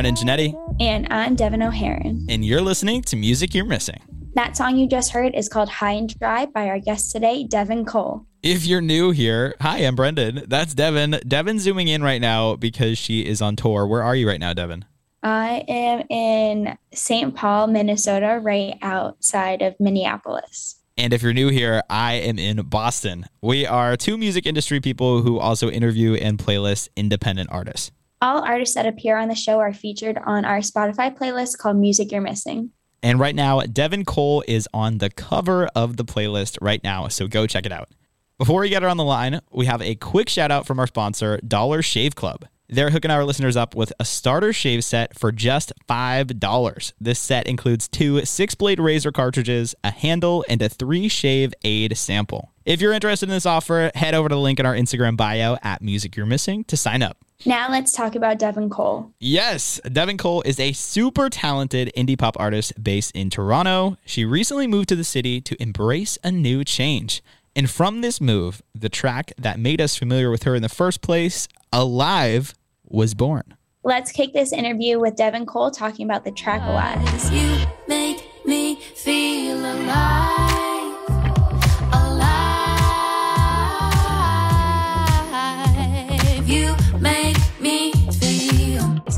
Brendan Janetti. And I'm Devin O'Haron. And you're listening to Music You're Missing. That song you just heard is called High and Dry by our guest today, Devin Cole. If you're new here, hi, I'm Brendan. That's Devin. Devin zooming in right now because she is on tour. Where are you right now, Devin? I am in St. Paul, Minnesota, right outside of Minneapolis. And if you're new here, I am in Boston. We are two music industry people who also interview and playlist independent artists. All artists that appear on the show are featured on our Spotify playlist called Music You're Missing. And right now, Devin Cole is on the cover of the playlist right now, so go check it out. Before we get her on the line, we have a quick shout out from our sponsor, Dollar Shave Club. They're hooking our listeners up with a starter shave set for just $5. This set includes two six blade razor cartridges, a handle, and a three shave aid sample. If you're interested in this offer, head over to the link in our Instagram bio at Music You're Missing to sign up. Now let's talk about Devin Cole. Yes, Devin Cole is a super talented indie pop artist based in Toronto. She recently moved to the city to embrace a new change. And from this move, the track that made us familiar with her in the first place, Alive, was born. Let's kick this interview with Devin Cole talking about the track Alive. You make me feel alive. Alive.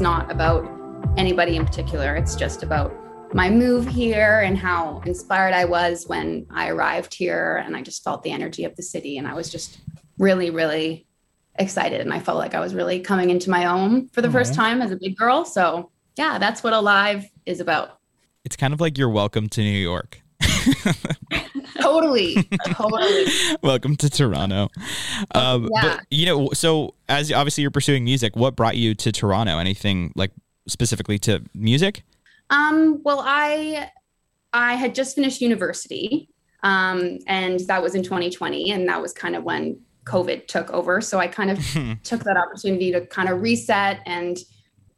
Not about anybody in particular. It's just about my move here and how inspired I was when I arrived here. And I just felt the energy of the city. And I was just really, really excited. And I felt like I was really coming into my own for the first time as a big girl. So, yeah, that's what Alive is about. It's kind of like you're welcome to New York. Totally. totally. welcome to Toronto. Um, yeah. But, you know, so as obviously you're pursuing music, what brought you to Toronto? Anything like specifically to music? Um, well, I I had just finished university, um, and that was in 2020, and that was kind of when COVID took over. So I kind of took that opportunity to kind of reset and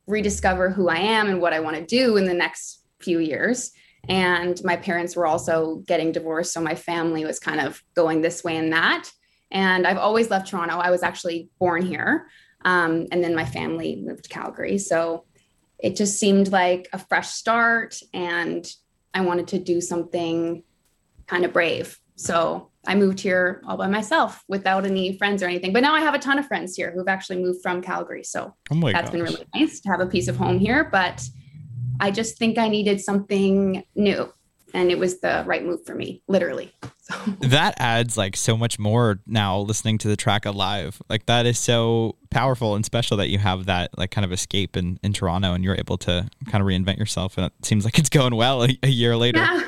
rediscover who I am and what I want to do in the next few years. And my parents were also getting divorced, so my family was kind of going this way and that. And I've always loved Toronto. I was actually born here, um, and then my family moved to Calgary. So it just seemed like a fresh start and I wanted to do something kind of brave. So I moved here all by myself without any friends or anything. But now I have a ton of friends here who've actually moved from Calgary. So Oh that's been really nice to have a piece of home here. But I just think I needed something new. And it was the right move for me, literally. So that adds like so much more now listening to the track alive like that is so powerful and special that you have that like kind of escape in, in toronto and you're able to kind of reinvent yourself and it seems like it's going well a, a year later yeah,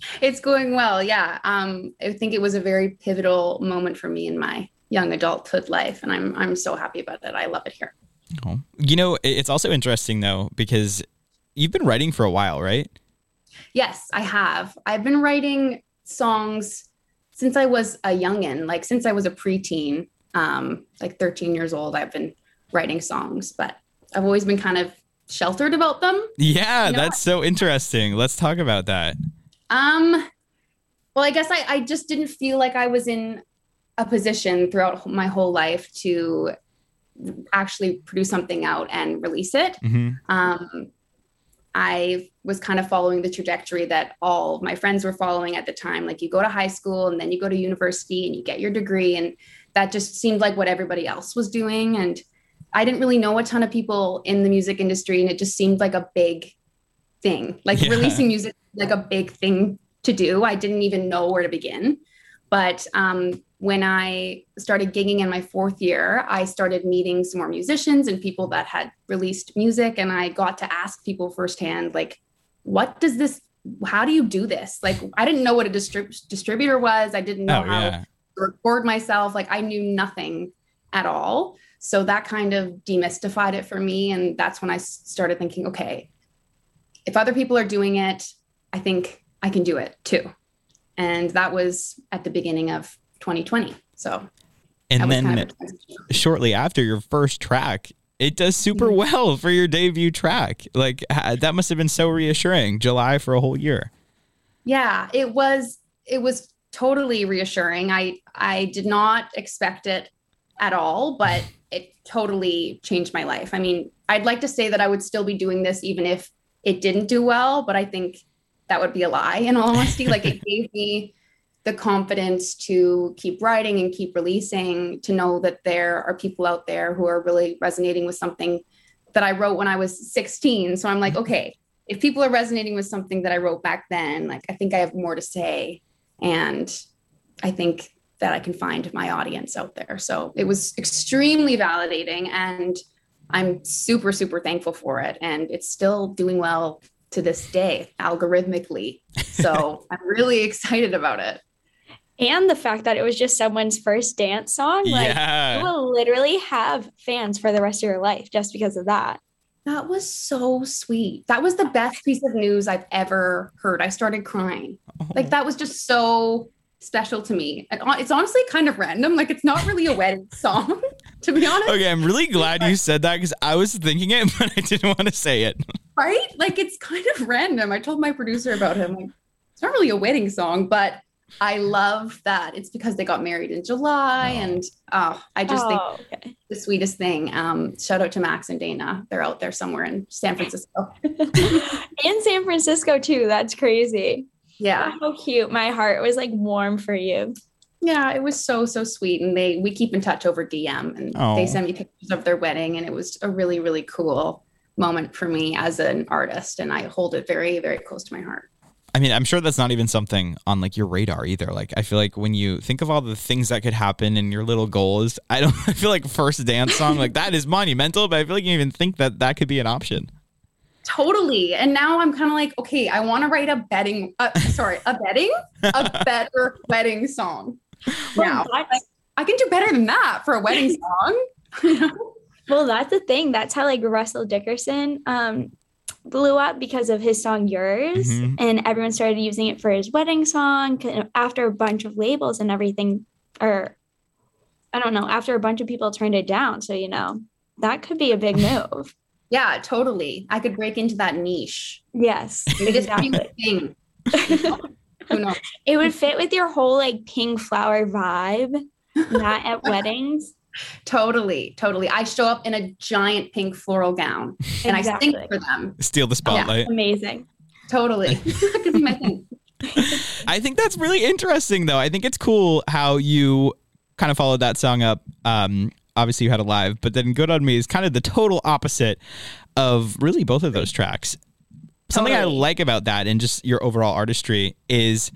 it's going well. Yeah. Um, I think it was a very pivotal moment for me in my young adulthood life. And I'm I'm so happy about it. I love it here. Oh. you know it's also interesting though because you've been writing for a while right Yes, I have. I've been writing songs since I was a youngin, like since I was a preteen, um, like 13 years old, I've been writing songs, but I've always been kind of sheltered about them. yeah You know that's so interesting let's talk about that Um, well, I guess I, I just didn't feel like I was in a position throughout my whole life to actually produce something out and release it. hmm um, I was kind of following the trajectory that all my friends were following at the time. Like you go to high school and then you go to university and you get your degree. And that just seemed like what everybody else was doing. And I didn't really know a ton of people in the music industry. And it just seemed like a big thing. Like Yeah. releasing music, like a big thing to do. I didn't even know where to begin. But um, when I started gigging in my fourth year, I started meeting some more musicians and people that had released music. And I got to ask people firsthand, like, what does this, how do you do this? Like, I didn't know what a distrib- distributor was. I didn't know oh how yeah to record myself. Like, I knew nothing at all. So that kind of demystified it for me. And that's when I started thinking, okay, if other people are doing it, I think I can do it too. And that was at the beginning of 2020. So and then kind of shortly after your first track it does super Mhm. well for your debut track like that must have been so reassuring july for a whole year yeah, it was it was totally reassuring. I I did not expect it at all, but it totally changed my life. I mean, I'd like to say that I would still be doing this even if it didn't do well, but I think that would be a lie in all honesty. like it gave me the confidence to keep writing and keep releasing, to know that there are people out there who are really resonating with something that I wrote when I was 16. So I'm like, mm-hmm. okay, if people are resonating with something that I wrote back then, like I think I have more to say. And I think that I can find my audience out there. So it was extremely validating and I'm super, super thankful for it. And it's still doing well to this day, algorithmically. So I'm really excited about it. And the fact that it was just someone's first dance song, like yeah. you will literally have fans for the rest of your life just because of that. That was so sweet. That was the best piece of news I've ever heard. I started crying. Like that was just so special to me. And it's honestly kind of random. Like it's not really a wedding song, to be honest. Okay, I'm really glad you said that because I was thinking it, but I didn't want to say it. right? Like it's kind of random. I told my producer about him. Like, it's not really a wedding song, but I love that it's because they got married in July, Oh. and oh, I just think oh, okay. the sweetest thing. Um, shout out to Max and Dana. They're out there somewhere in San Francisco. in San Francisco too. That's crazy. Yeah, How cute. My heart was like warm for you. yeah, it was so so sweet, and they we keep in touch over DM, and Oh. they send me pictures of their wedding, and it was a really really cool moment for me as an artist, and I hold it very very close to my heart. I mean, I'm sure that's not even something on like your radar either. Like, I feel like when you think of all the things that could happen and your little goals, I don't. I feel like first dance song like that is monumental, but I feel like you even think that that could be an option. Totally. And now I'm kind of like, okay, I want to write a betting, uh, sorry, a betting, a better wedding song. Now, Well, that's, I can do better than that for a wedding song. Well, that's the thing. That's how like Russell Dickerson um blew up because of his song Yours. Mhm. And everyone started using it for his wedding song after a bunch of labels and everything, or I don't know, after a bunch of people turned it down. So, you know, that could be a big move. yeah, totally. I could break into that niche. Yes. Biggest Exactly. thing. Who knows? It would fit with your whole like pink flower vibe, not at weddings. Totally, totally. I show up in a giant pink floral gown and I sing for them. Steal the spotlight. Amazing. Totally. that could be my thing. I think that's really interesting, though. I think it's cool how you kind of followed that song up. Um, obviously, you had a live, but then "Good on Me" is kind of the total opposite of really both of those tracks. Something I like about that and just your overall artistry is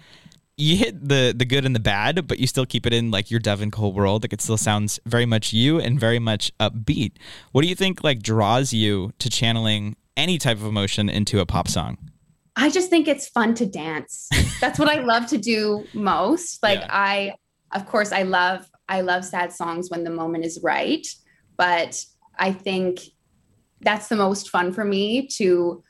you hit the the good and the bad, but you still keep it in like your Devin Cole world. Like it still sounds very much you and very much upbeat. What do you think like draws you to channeling any type of emotion into a pop song? I just think it's fun to dance. That's what I love to do most. Like Yeah. I of course I love I love sad songs when the moment is right, but I think that's the most fun for me to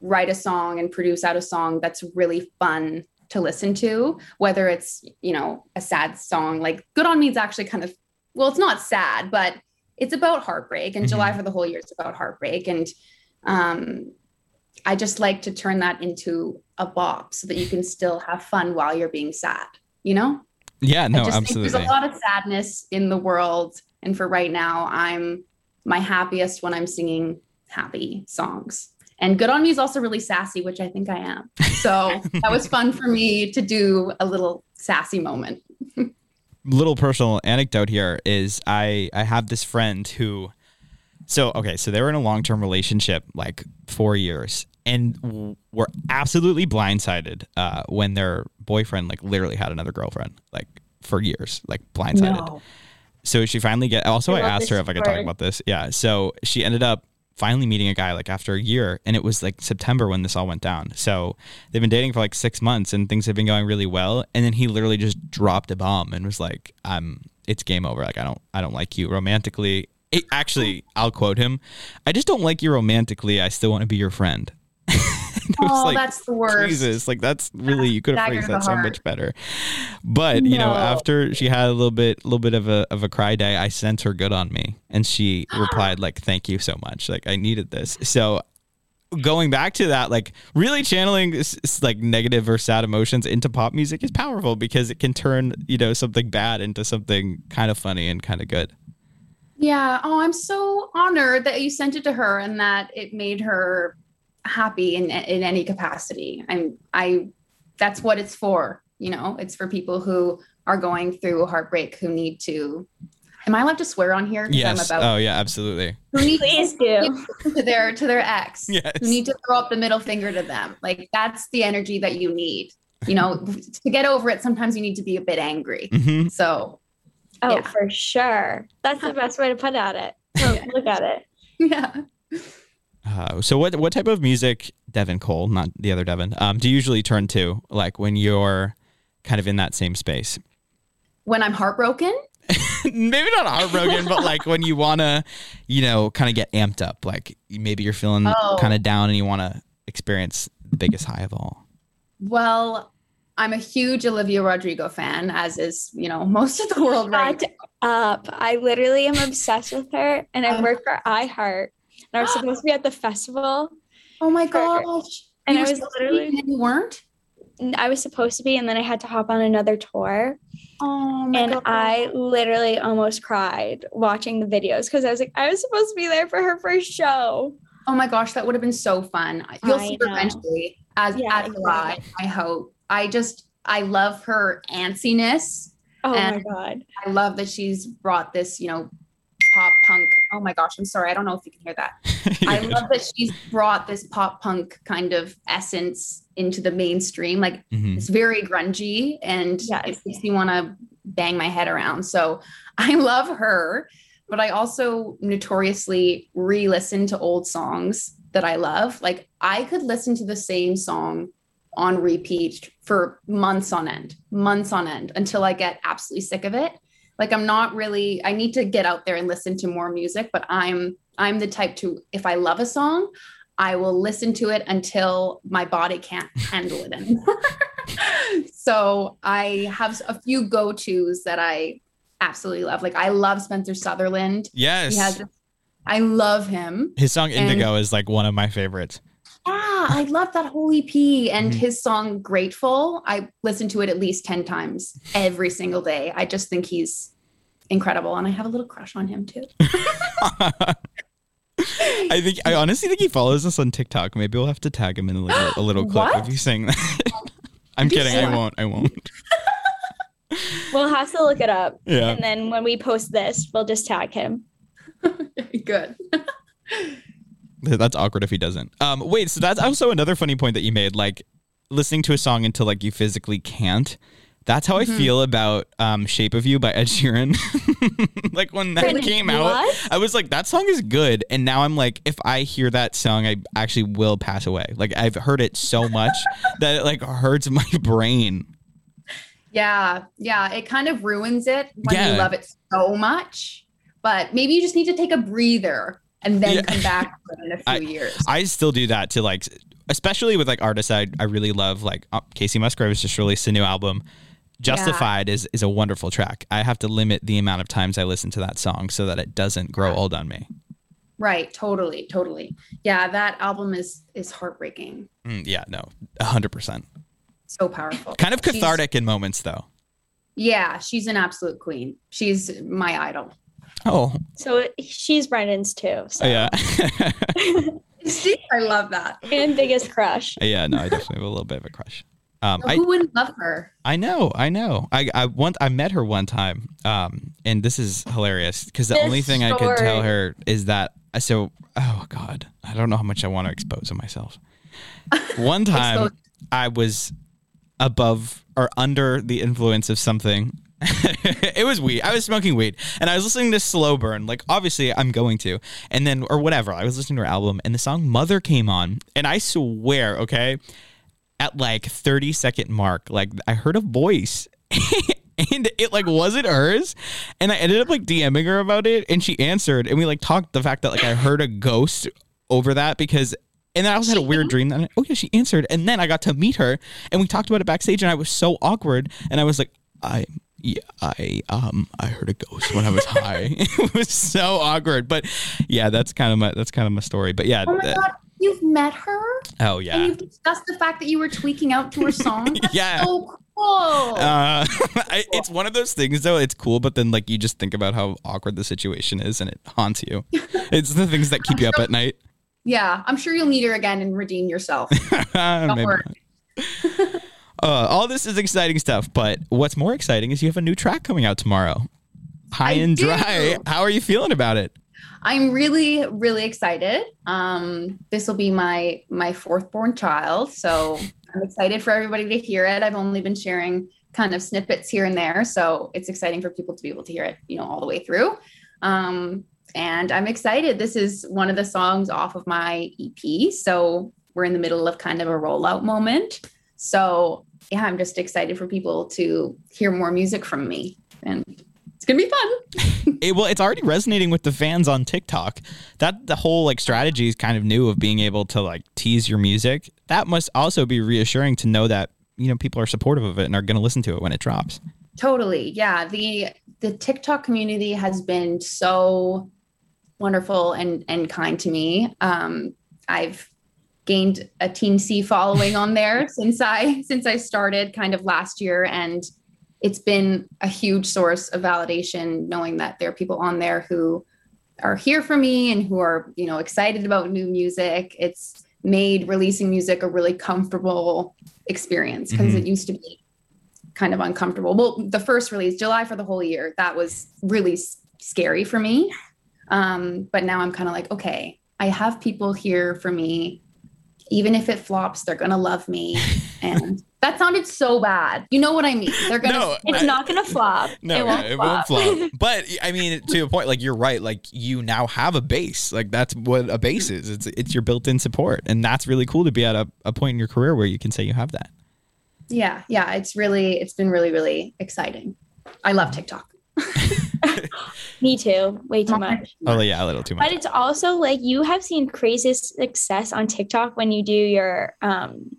write a song and produce out a song that's really fun to listen to, whether it's, you know, a sad song like Good on Me is actually kind of well, it's not sad, but it's about heartbreak and Mhm. July for the whole year is about heartbreak and um I just like to turn that into a bop so that you can still have fun while you're being sad, you know? Yeah, no, absolutely. there's a lot of sadness in the world. And for right now, I'm my happiest when I'm singing happy songs. And Good on Me is also really sassy, which I think I am. So that was fun for me to do a little sassy moment. little personal anecdote here is I I have this friend who so okay so they were in a long term relationship like four years and were absolutely blindsided uh, when their boyfriend like literally had another girlfriend like for years like blindsided so she finally get also I I, asked her if I could talk about this yeah so she ended up finally meeting a guy like after a year and it was like September when this all went down. So they've been dating for like six months and things have been going really well and then he literally just dropped a bomb and was like I'm it's game over. Like I don't I don't like you romantically. It, actually I'll quote him I just don't like you romantically. I still want to be your friend Oh, like, that's the worst. Jesus, like that's really you could have phrased that so heart. much better. But you know, after she had a little bit, a little bit of a of a cry day, I sent her good on me, and she replied like, "Thank you so much. Like I needed this." So going back to that, like really channeling like negative or sad emotions into pop music is powerful because it can turn you know something bad into something kind of funny and kind of good. Yeah. Oh, I'm so honored that you sent it to her and that it made her happy in in any capacity. I'm I that's what it's for, you know. It's for people who are going through heartbreak who need to Am I allowed to swear on here? Yes. I'm about oh yeah, absolutely. who need Please do. to their to their ex. Yes. Who need to throw up the middle finger to them. Like that's the energy that you need. You know, to get over it, sometimes you need to be a bit angry. hmm So Oh, Yeah. for sure. That's the best way to put at it. So look at it. yeah. Uh, so what what type of music, Devin Cole, not the other Devin, um, do you usually turn to, like when you're kind of in that same space? When I'm heartbroken, Maybe not heartbroken, but like when you wanna, you know, kind of get amped up. Like maybe you're feeling Oh. kind of down and you want to experience the biggest high of all. Well, I'm a huge Olivia Rodrigo fan, as is, you know, most of the world right Shut up. I literally am obsessed with her and I work for iHeart. And I was supposed to be at the festival Oh my gosh. and You I was supposed to be literally and you weren't? I was supposed to be and then I had to hop on another tour Oh my and god. I literally almost cried watching the videos because I was like I was supposed to be there for her first show. oh my gosh, that would have been so fun. You'll I see her eventually. As Yeah, as will I, hope. I just I love her antsiness. Oh my god. I love that she's brought this, you know, pop punk. Oh my gosh, I'm sorry. I don't know if you can hear that. I love that she's brought this pop punk kind of essence into the mainstream. Like Mhm. it's very grungy and Yes. it makes me want to bang my head around. So I love her, but I also notoriously re listen to old songs that I love. Like I could listen to the same song on repeat for months on end, months on end until I get absolutely sick of it. Like I'm not really I need to get out there and listen to more music, but I'm I'm the type to if I love a song, I will listen to it until my body can't handle it anymore. so I have a few go-tos that I absolutely love. Like I love Spencer Sutherland. yes. He has I love him. His song and- Indigo is like one of my favorites. Yeah, I love that whole EP and Mhm. his song Grateful. I listen to it at least 10 times every single day. I just think he's incredible and I have a little crush on him too. I think I honestly think he follows us on TikTok. Maybe we'll have to tag him in a little, a little clip What? of you saying that. I'm Be kidding. I won't. I won't. We'll have to look it up. Yeah. And then when we post this, we'll just tag him. Good. That's awkward if he doesn't. Um, wait, so that's also another funny point that you made. Like listening to a song until like you physically can't. That's how I Mm-hmm. feel about um, "Shape of You" by Ed Sheeran. like when that came out, what? I was like, "That song is good," and now I'm like, if I hear that song, I actually will pass away. Like I've heard it so much that it like hurts my brain. Yeah, yeah, it kind of ruins it when Yeah. you love it so much. But maybe you just need to take a breather and then Yeah. come back in a few I- years. I still do that to like, especially with like artists I, I really love. Like uh, Kacey Musgraves just released a new album. Justified is is a wonderful track. I have to limit the amount of times I listen to that song so that it doesn't grow old on me. right, totally, totally. Yeah, that album is is heartbreaking. Mm, yeah, no, hundred percent. So powerful. Kind of She's- cathartic in moments though. Yeah, she's an absolute queen. She's my idol. Oh, So she's Brendan's too. So. yeah, See, I love that. And biggest crush. yeah. No, I definitely have a little bit of a crush. Um, I, Who wouldn't love her? I know, I know. I I want I met her one time, um, and this is hilarious because the This only thing I could tell her is that so. Oh God, I don't know how much I want to expose of myself. One time, Expose. I was above or under the influence of something. it was weed. I was smoking weed, and I was listening to Slow Burn. Like, obviously, I'm going to, and then or whatever. I was listening to her album, and the song "Mother" came on, and I swear, okay, at like 30 second mark, like I heard a voice. And it like wasn't hers, and I ended up like DMing her about it, and she answered, and we like talked the fact that like I heard a ghost over that because, and then I also had a weird dream that oh yeah she answered, and then I got to meet her, and we talked about it backstage, and I was so awkward, and I was like I yeah I um I heard a ghost when I was high, it was so awkward, but yeah that's kind of my that's kind of my story, but yeah Oh my god, you've met her oh and yeah you've discussed the fact that you were tweaking out to her song. That's Yeah. so cool. Uh, I, it's one of those things though. It's cool, but then like you just think about how awkward the situation is, and it haunts you. it's the things that keep you up at night. yeah, I'm sure you'll meet her again and redeem yourself. Maybe worry. Uh, all this is exciting stuff, but what's more exciting is you have a new track coming out tomorrow. High I and do. dry. How are you feeling about it? I'm really, really excited. Um, this will be my my fourth born child, so I'm excited for everybody to hear it. I've only been sharing kind of snippets here and there, so it's exciting for people to be able to hear it, you know, all the way through. Um, and I'm excited. This is one of the songs off of my EP, so we're in the middle of kind of a rollout moment. So yeah, I'm just excited for people to hear more music from me, and it's gonna be fun. it, well, it's already resonating with the fans on TikTok. That the whole like strategy is kind of new of being able to like tease your music. That must also be reassuring to know that you know people are supportive of it and are going to listen to it when it drops. Totally. Yeah. The the TikTok community has been so wonderful and and kind to me. Um, I've gained a teen C following on there since I since I started kind of last year and it's been a huge source of validation knowing that there are people on there who are here for me and who are, you know, excited about new music. It's made releasing music a really comfortable experience because Mhm. it used to be kind of uncomfortable. Well, the first release, July for the whole year, that was really scary for me. Um, but now I'm kind of like, okay, I have people here for me. Even if it flops, they're gonna love me. And that sounded so bad. You know what I mean? They're gonna. No, It's I- not gonna flop. No, it won't yeah, it flop. won't flop. But I mean, to a point, like you're right. Like you now have a base. Like that's what a base is. It's it's your built-in support, and that's really cool to be at a, a point in your career where you can say you have that. yeah, yeah. It's really, it's been really, really exciting. I love TikTok. Me too. Way too much. Oh yeah, a little too much. But it's also like you have seen crazy success on TikTok when you do your um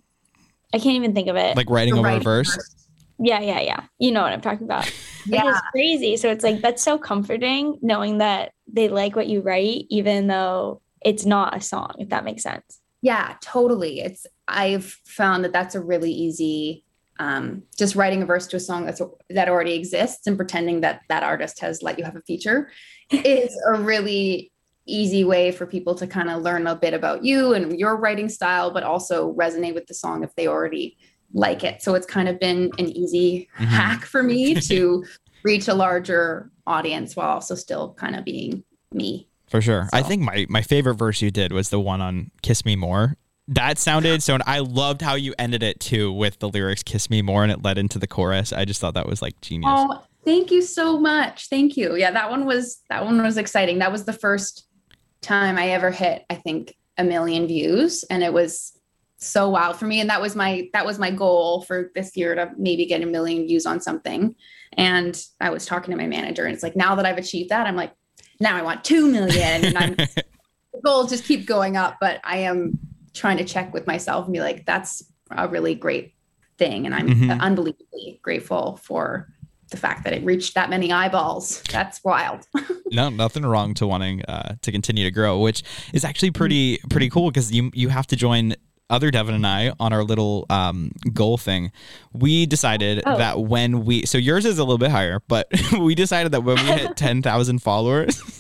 I can't even think of it. Like writing over a verse. verse. yeah, yeah, yeah. You know what I'm talking about. Yeah, It's crazy. So it's like that's so comforting knowing that they like what you write, even though it's not a song, if that makes sense. yeah, totally. It's I've found that that's a really easy. Um, just writing a verse to a song that's that already exists and pretending that that artist has let you have a feature is a really easy way for people to kind of learn a bit about you and your writing style, but also resonate with the song if they already like it. So it's kind of been an easy Mhm. hack for me to reach a larger audience while also still kind of being me. For sure. I think my my favorite verse you did was the one on "Kiss Me More." That sounded so. I loved how you ended it too with the lyrics "Kiss Me More" and it led into the chorus. I just thought that was like genius. Oh, thank you so much. Thank you. Yeah, that one was that one was exciting. That was the first time I ever hit, I think, a million views. And it was so wild for me. And that was my that was my goal for this year to maybe get a million views on something. And I was talking to my manager, and it's like now that I've achieved that, I'm like, now I want two million. And I'm the goals just keep going up. But I am trying to check with myself and be like, that's a really great thing. And I'm Mhm. unbelievably grateful for the fact that it reached that many eyeballs. That's wild. no, nothing wrong to wanting uh, to continue to grow, which is actually pretty pretty cool because you you have to join other Devin and I on our little um, goal thing. We decided Oh. that when we so yours is a little bit higher, but we decided that when we hit ten thousand followers.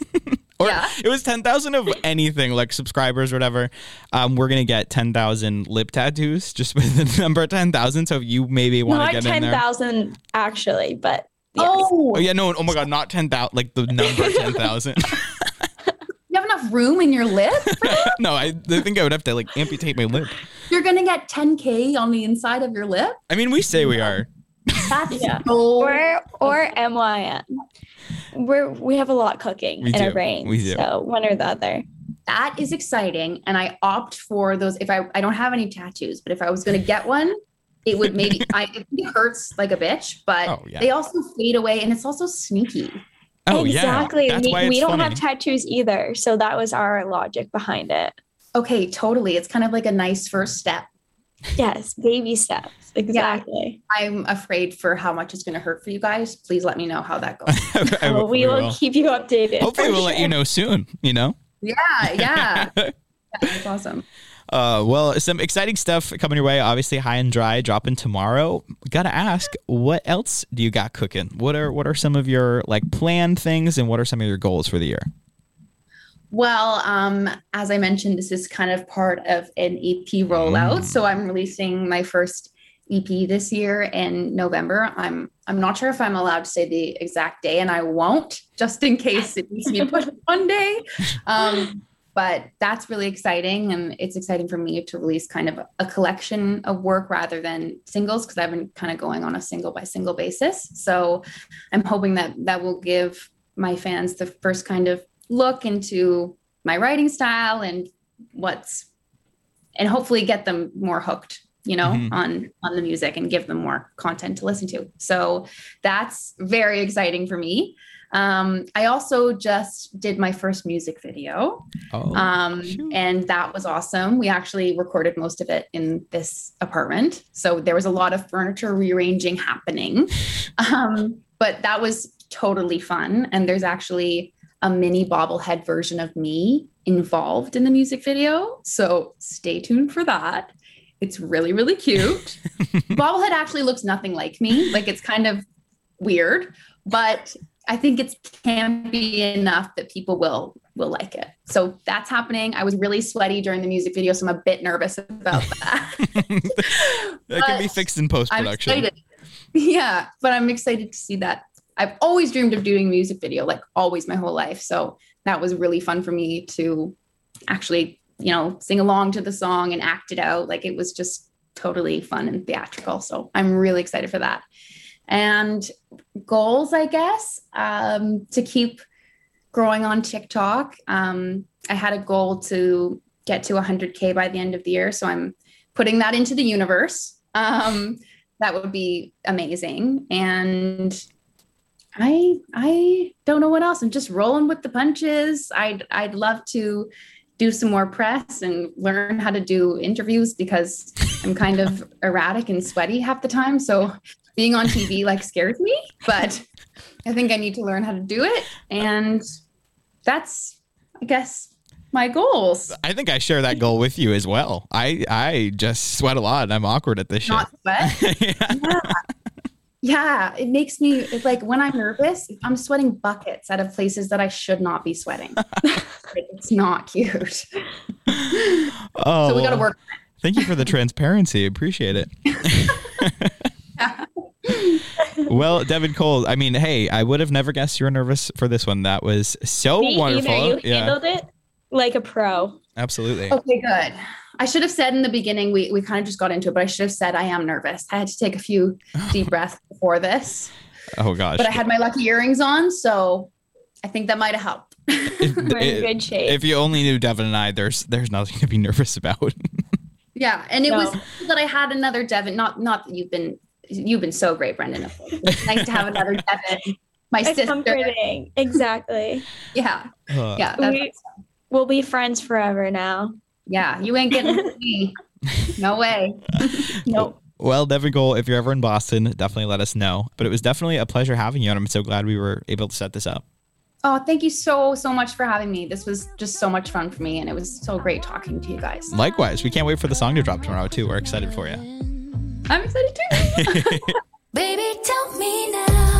Or Yeah. it was ten thousand of anything like subscribers or whatever. Um, we're gonna get ten thousand lip tattoos just with the number ten thousand. So if you maybe want to Not get in there, thousand actually, but yes. Oh, oh yeah, no, oh my god, not ten thousand, like the number ten thousand. you have enough room in your lip? no, I, I think I would have to like amputate my lip. You're gonna get 10k on the inside of your lip? I mean, we say we are. That's Yeah. so or or MYM. We're we have a lot cooking We in our do. brains. We do. So one or the other. that is exciting. And I opt for those. If I I don't have any tattoos, but if I was gonna get one, it would maybe I it hurts like a bitch, but Oh, yeah. they also fade away and it's also sneaky. Oh exactly. yeah, that's we why it's we don't funny. have tattoos either. So that was our logic behind it. Okay, totally. It's kind of like a nice first step. Yes, baby steps. Exactly. I'm afraid for how much it's going to hurt for you guys. Please let me know how that goes. I Well, will- we, will keep you updated. Hopefully, we'll let you know soon. You know. yeah, yeah. That's awesome. Uh, well, some exciting stuff coming your way. Obviously, high and dry dropping tomorrow. Gotta ask, what else do you got cooking? What are what are some of your like planned things, and what are some of your goals for the year? Well, um, as I mentioned, this is kind of part of an EP rollout. Mm. So I'm releasing my first EP this year in November. I'm I'm not sure if I'm allowed to say the exact day, and I won't, just in case it needs to be put one day. Um, but that's really exciting, and it's exciting for me to release kind of a collection of work rather than singles because I've been kind of going on a single by single basis. So I'm hoping that that will give my fans the first kind of look into my writing style and what's and hopefully get them more hooked you know Mhm. on on the music and give them more content to listen to so that's very exciting for me um i also just did my first music video Oh, um, shoot. and that was awesome. We actually recorded most of it in this apartment. So there was a lot of furniture rearranging happening. Um, but that was totally fun. And there's actually a mini bobblehead version of me involved in the music video. So stay tuned for that. It's really, really cute. bobblehead actually looks nothing like me. Like it's kind of weird, but I think it's campy enough that people will will like it. So that's happening. I was really sweaty during the music video, so I'm a bit nervous about that. that can be fixed in post production. Yeah, but I'm excited to see that. I've always dreamed of doing music video, like always my whole life. So that was really fun for me to actually, you know, sing along to the song and act it out. Like it was just totally fun and theatrical. So I'm really excited for that. And goals, I guess, um, to keep growing on TikTok. Um, I had a goal to get to 100K by the end of the year. So I'm putting that into the universe. Um, that would be amazing. And I I don't know what else. I'm just rolling with the punches. I'd I'd love to do some more press and learn how to do interviews because I'm kind of erratic and sweaty half the time. So being on TV like scares me, but I think I need to learn how to do it. And that's I guess my goals. I think I share that goal with you as well. I I just sweat a lot and I'm awkward at this shit. Not sweat. Yeah. Yeah, it makes me it's like when I'm nervous, I'm sweating buckets out of places that I should not be sweating. it's not cute. Oh, so we got to oh, work. Thank you for the transparency. Appreciate it. well, Devin Cole, I mean, hey, I would have never guessed you were nervous for this one. That was so Me wonderful. either. You yeah, handled it like a pro. absolutely. Okay, good. I should have said in the beginning, we, we kind of just got into it, but I should have said I am nervous. I had to take a few deep breaths before this, Oh gosh. but I had my lucky earrings on. So I think that might have helped. If- We're in good shape. If you only knew Devin and I, there's there's nothing to be nervous about. Yeah. And it No. was that I had another Devin, not, not that you've been, you've been so great, Brendan. It's nice to have another Devin, my It's sister. comforting. Exactly. Yeah. Uh, Yeah. That's, we, we'll be friends forever now. Yeah. You ain't getting me. No way. Nope. Well, Devin Cole, if you're ever in Boston, definitely let us know. But it was definitely a pleasure having you, and I'm so glad we were able to set this up. Oh, thank you so, so much for having me. This was just so much fun for me. And it was so great talking to you guys. Likewise, we can't wait for the song to drop tomorrow too. We're excited for you. I'm excited too. Baby, tell me now.